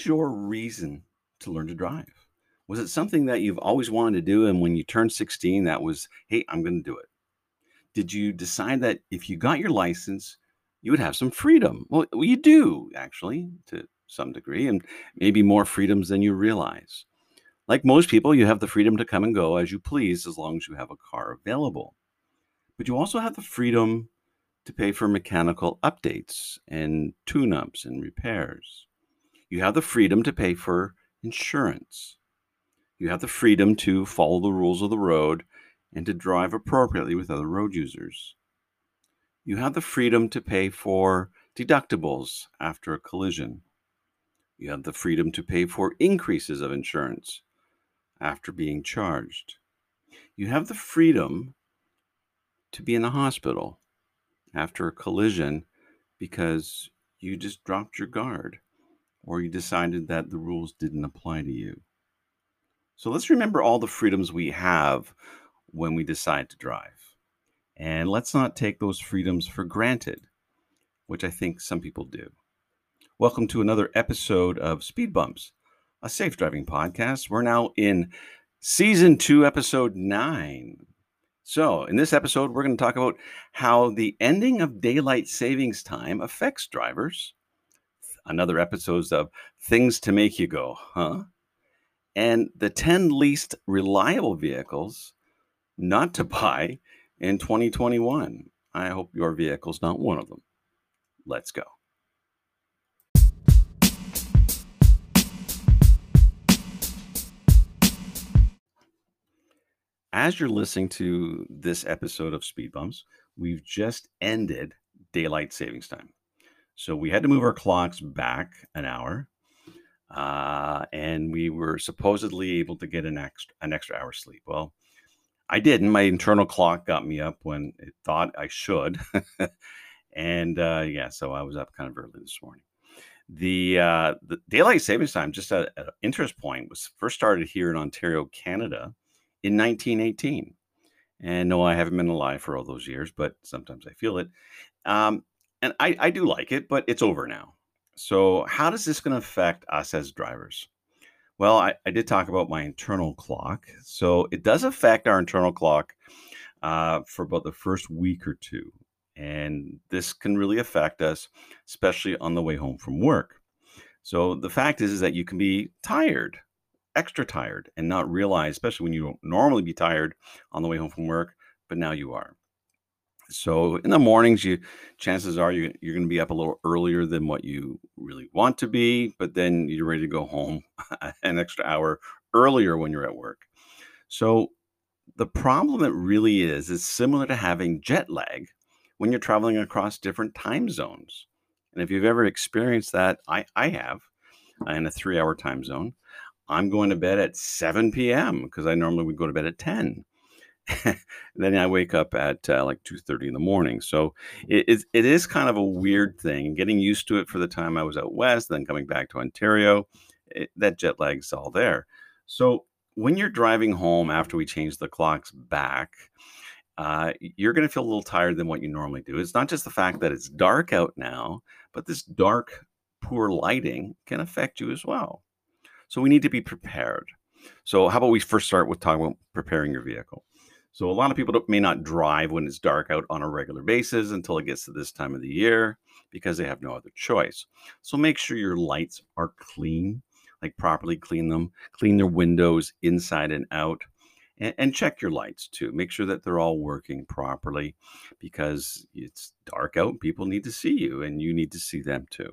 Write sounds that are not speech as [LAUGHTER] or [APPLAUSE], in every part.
was your reason to learn to drive? Was it something that you've always wanted to do? And when you turned 16, that was, hey, I'm going to do it? Did you decide that if you got your license, you would have some freedom? Well, you do, actually, to some degree, and maybe more freedoms than you realize. Like most people, you have the freedom to come and go as you please as long as you have a car available. But you also have the freedom to pay for mechanical updates and tune ups and repairs. You have the freedom to pay for insurance. You have the freedom to follow the rules of the road and to drive appropriately with other road users. You have the freedom to pay for deductibles after a collision. You have the freedom to pay for increases of insurance after being charged. You have the freedom to be in the hospital after a collision because you just dropped your guard or you decided that the rules didn't apply to you. So let's remember all the freedoms we have when we decide to drive. And let's not take those freedoms for granted, which I think some people do. Welcome to another episode of Speed Bumps, a safe driving podcast. We're now in season two, episode nine. So, in this episode, we're going to talk about how the ending of daylight savings time affects drivers. Another episode of Things to Make You Go, huh? And the 10 least reliable vehicles not to buy in 2021. I hope your vehicle's not one of them. Let's go. As you're listening to this episode of Speed Bumps, we've just ended daylight savings time. So we had to move our clocks back an hour, uh, and we were supposedly able to get an extra an extra hour sleep. Well, I didn't. My internal clock got me up when it thought I should, [LAUGHS] and uh, yeah, so I was up kind of early this morning. The uh, the daylight savings time, just at, interest point, was first started here in Ontario, Canada in 1918. And no, I haven't been alive for all those years, but sometimes I feel it. Um, and I, I do like it, but it's over now. So, how does this going to affect us as drivers? Well, I, I, did talk about my internal clock. So, it does affect our internal clock uh, for about the first week or two. And this can really affect us, especially on the way home from work. So, the fact is, is that you can be tired extra tired and not realize, especially when you don't normally be tired on the way home from work, but now you are. So in the mornings, you chances are you, you're going to be up a little earlier than what you really want to be, but then you're ready to go home [LAUGHS] an extra hour earlier when you're at work. So the problem it really is is similar to having jet lag when you're traveling across different time zones. And if you've ever experienced that, I, I have uh, in a three hour time zone. I'm going to bed at 7 p.m. because I normally would go to bed at 10. [LAUGHS] then I wake up at uh, like 2:30 in the morning. So it, it, it is kind of a weird thing. Getting used to it for the time I was out west, then coming back to Ontario, it, that jet lag's all there. So when you're driving home after we change the clocks back, uh, you're going to feel a little tired than what you normally do. It's not just the fact that it's dark out now, but this dark, poor lighting can affect you as well. So we need to be prepared. So how about we first start with talking about preparing your vehicle? So a lot of people may not drive when it's dark out on a regular basis until it gets to this time of the year because they have no other choice. So make sure your lights are clean, like properly clean them, clean their windows inside and out. And, check your lights too. Make sure that they're all working properly because it's dark out. People need to see you and you need to see them too.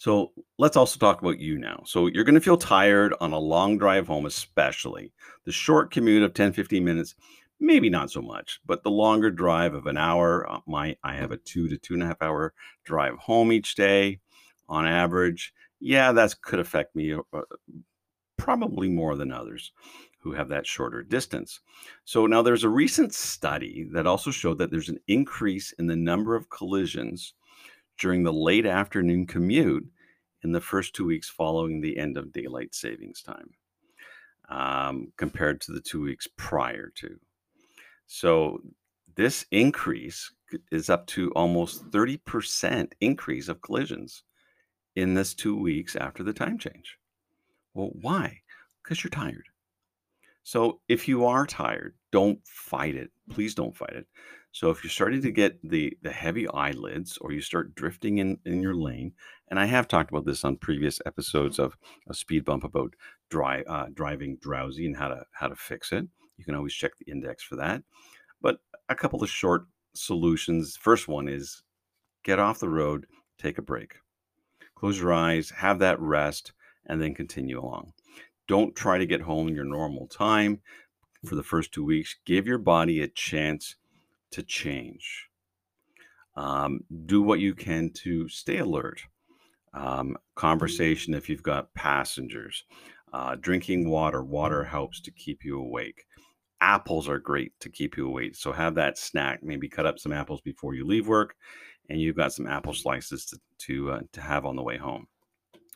So let's also talk about you now. So you're going to feel tired on a long drive home, especially the short commute of 10, 15 minutes. Maybe not so much, but the longer drive of an hour. Uh, my I have a two to two and a half hour drive home each day, on average. Yeah, that could affect me uh, uh, probably more than others who have that shorter distance. So now there's a recent study that also showed that there's an increase in the number of collisions during the late afternoon commute in the first two weeks following the end of daylight savings time um, compared to the two weeks prior to. So this increase is up to almost 30% increase of collisions in this two weeks after the time change. Well, why? Because you're tired. So if you are tired, don't fight it. Please don't fight it. So if you're starting to get the the heavy eyelids or you start drifting in in your lane, and I have talked about this on previous episodes of a speed bump about dry uh, driving drowsy and how to how to fix it. You can always check the index for that. But a couple of short solutions. First one is get off the road, take a break. Close your eyes, have that rest, and then continue along. Don't try to get home in your normal time for the first two weeks. Give your body a chance to change. Um, do what you can to stay alert. Um, conversation if you've got passengers. Uh, drinking water. Water helps to keep you awake. Apples are great to keep you awake. So have that snack. Maybe cut up some apples before you leave work, and you've got some apple slices to to, uh, to have on the way home.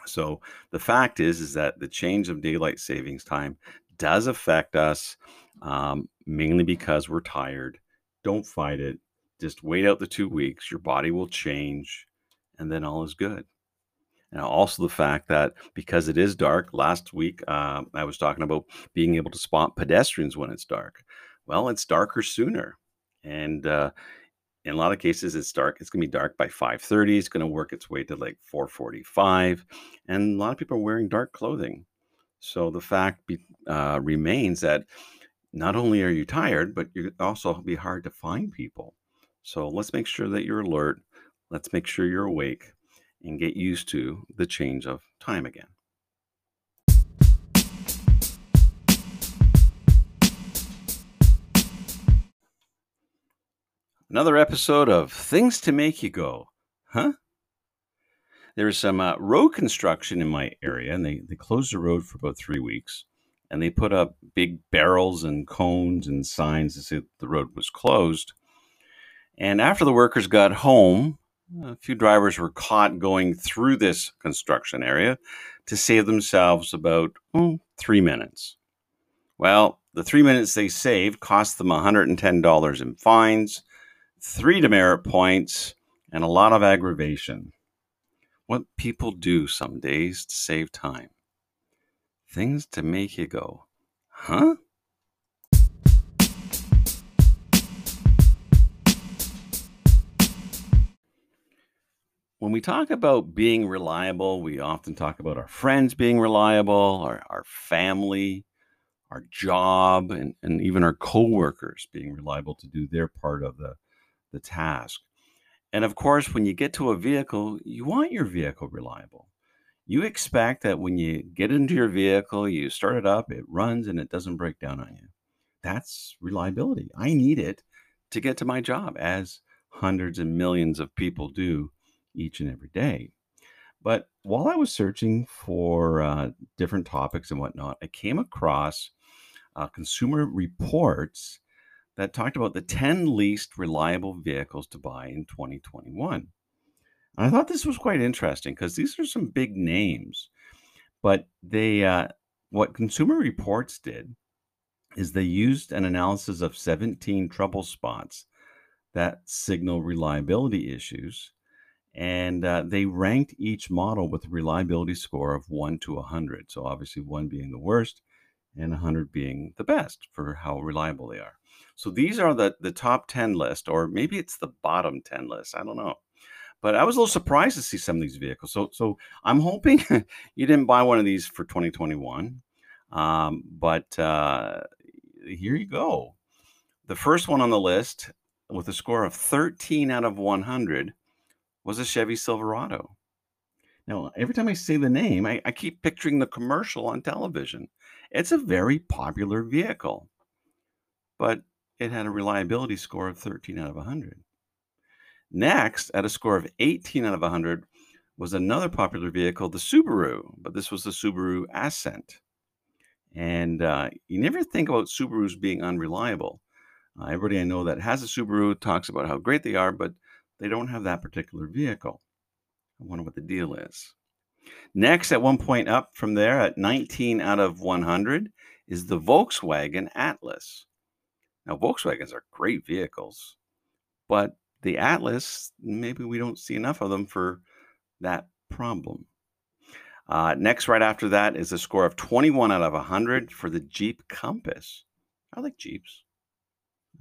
So the fact is, is that the change of daylight savings time does affect us um, mainly because we're tired. Don't fight it. Just wait out the two weeks. Your body will change, and then all is good. And also the fact that because it is dark, last week uh, I was talking about being able to spot pedestrians when it's dark. Well, it's darker sooner, and uh, in a lot of cases it's dark it's going to be dark by 5.30 it's going to work its way to like 4.45 and a lot of people are wearing dark clothing so the fact be, uh, remains that not only are you tired but you also be hard to find people so let's make sure that you're alert let's make sure you're awake and get used to the change of time again Another episode of Things to Make You Go, huh? There was some uh, road construction in my area, and they, they closed the road for about three weeks. And they put up big barrels and cones and signs to say the road was closed. And after the workers got home, a few drivers were caught going through this construction area to save themselves about oh, three minutes. Well, the three minutes they saved cost them $110 in fines three demerit points, and a lot of aggravation. What people do some days to save time. Things to make you go, huh? When we talk about being reliable, we often talk about our friends being reliable, our, our family, our job, and, and even our coworkers being reliable to do their part of the the task. And of course, when you get to a vehicle, you want your vehicle reliable. You expect that when you get into your vehicle, you start it up, it runs, and it doesn't break down on you. That's reliability. I need it to get to my job, as hundreds and millions of people do each and every day. But while I was searching for uh, different topics and whatnot, I came across uh, Consumer Reports that talked about the 10 least reliable vehicles to buy in 2021. I thought this was quite interesting because these are some big names, but they uh, what Consumer Reports did is they used an analysis of 17 trouble spots that signal reliability issues, and uh, they ranked each model with a reliability score of one to 100. So obviously, one being the worst, and 100 being the best for how reliable they are. So these are the the top 10 list, or maybe it's the bottom 10 list. I don't know. But I was a little surprised to see some of these vehicles. So so I'm hoping [LAUGHS] you didn't buy one of these for 2021. Um, but uh, here you go. The first one on the list with a score of 13 out of 100 was a Chevy Silverado. Now, every time I say the name, I, I keep picturing the commercial on television. It's a very popular vehicle, but it had a reliability score of 13 out of 100. Next, at a score of 18 out of 100, was another popular vehicle, the Subaru, but this was the Subaru Ascent. And uh, you never think about Subarus being unreliable. Uh, everybody I know that has a Subaru talks about how great they are, but they don't have that particular vehicle. I wonder what the deal is. Next, at one point up from there, at 19 out of 100, is the Volkswagen Atlas. Now, Volkswagens are great vehicles, but the Atlas, maybe we don't see enough of them for that problem. Uh, next, right after that, is a score of 21 out of 100 for the Jeep Compass. I like Jeeps.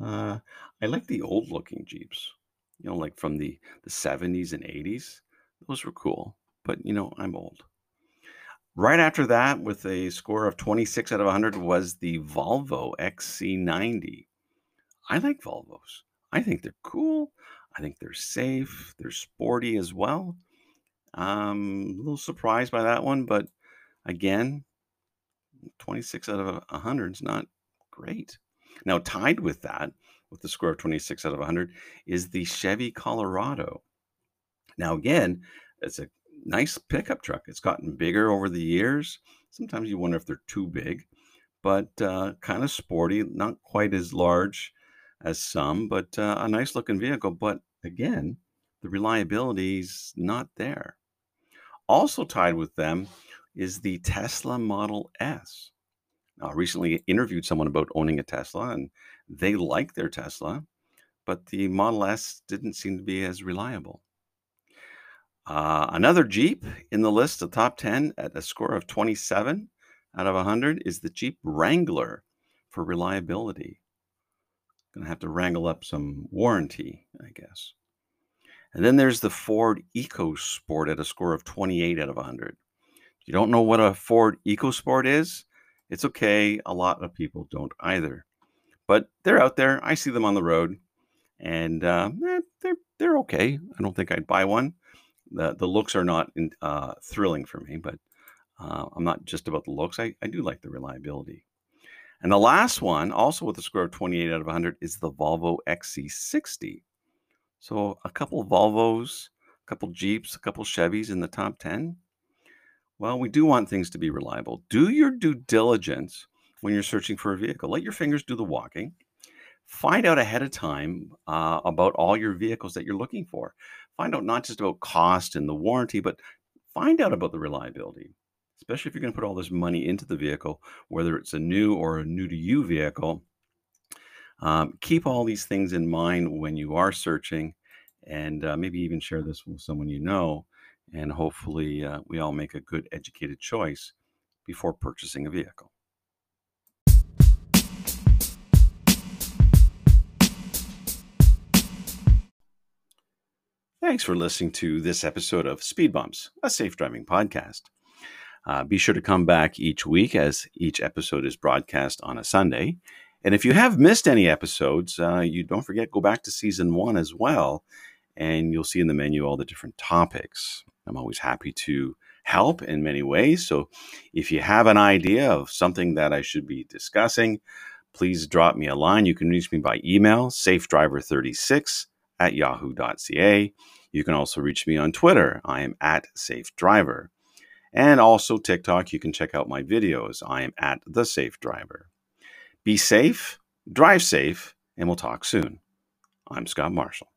Uh, I like the old looking Jeeps, you know, like from the, the 70s and 80s. Those were cool, but you know, I'm old. Right after that, with a score of 26 out of 100, was the Volvo XC90. I like Volvos. I think they're cool. I think they're safe. They're sporty as well. Um, a little surprised by that one, but again, 26 out of 100 is not great. Now, tied with that, with the score of 26 out of 100, is the Chevy Colorado. Now, again, it's a nice pickup truck. It's gotten bigger over the years. Sometimes you wonder if they're too big, but uh, kind of sporty, not quite as large as some, but uh, a nice looking vehicle. But again, the reliability is not there. Also tied with them is the Tesla Model S. I recently interviewed someone about owning a Tesla, and they like their Tesla, but the Model S didn't seem to be as reliable. Uh, another Jeep in the list, the top 10 at a score of 27 out of 100, is the Jeep Wrangler for reliability. Gonna have to wrangle up some warranty, I guess. And then there's the Ford EcoSport at a score of 28 out of 100. If you don't know what a Ford EcoSport is, it's okay. A lot of people don't either. But they're out there. I see them on the road, and uh, eh, they're they're okay. I don't think I'd buy one. The the looks are not in, uh, thrilling for me, but uh, I'm not just about the looks. I, I do like the reliability. And the last one, also with a score of 28 out of 100, is the Volvo XC60. So a couple Volvos, a couple Jeeps, a couple Chevys in the top 10. Well, we do want things to be reliable. Do your due diligence when you're searching for a vehicle. Let your fingers do the walking. Find out ahead of time uh, about all your vehicles that you're looking for. Find out not just about cost and the warranty, but find out about the reliability, especially if you're going to put all this money into the vehicle, whether it's a new or a new to you vehicle. Um, keep all these things in mind when you are searching, and uh, maybe even share this with someone you know. And hopefully, uh, we all make a good, educated choice before purchasing a vehicle. Thanks for listening to this episode of Speed Bumps, a safe driving podcast. Uh, be sure to come back each week as each episode is broadcast on a Sunday. And if you have missed any episodes, uh, you don't forget go back to season one as well, and you'll see in the menu all the different topics. I'm always happy to help in many ways. So if you have an idea of something that I should be discussing, please drop me a line. You can reach me by email, safedriver36 at yahoo.ca. You can also reach me on Twitter. I am at safedriver. And also TikTok, you can check out my videos. I am at the safe driver. Be safe, drive safe, and we'll talk soon. I'm Scott Marshall.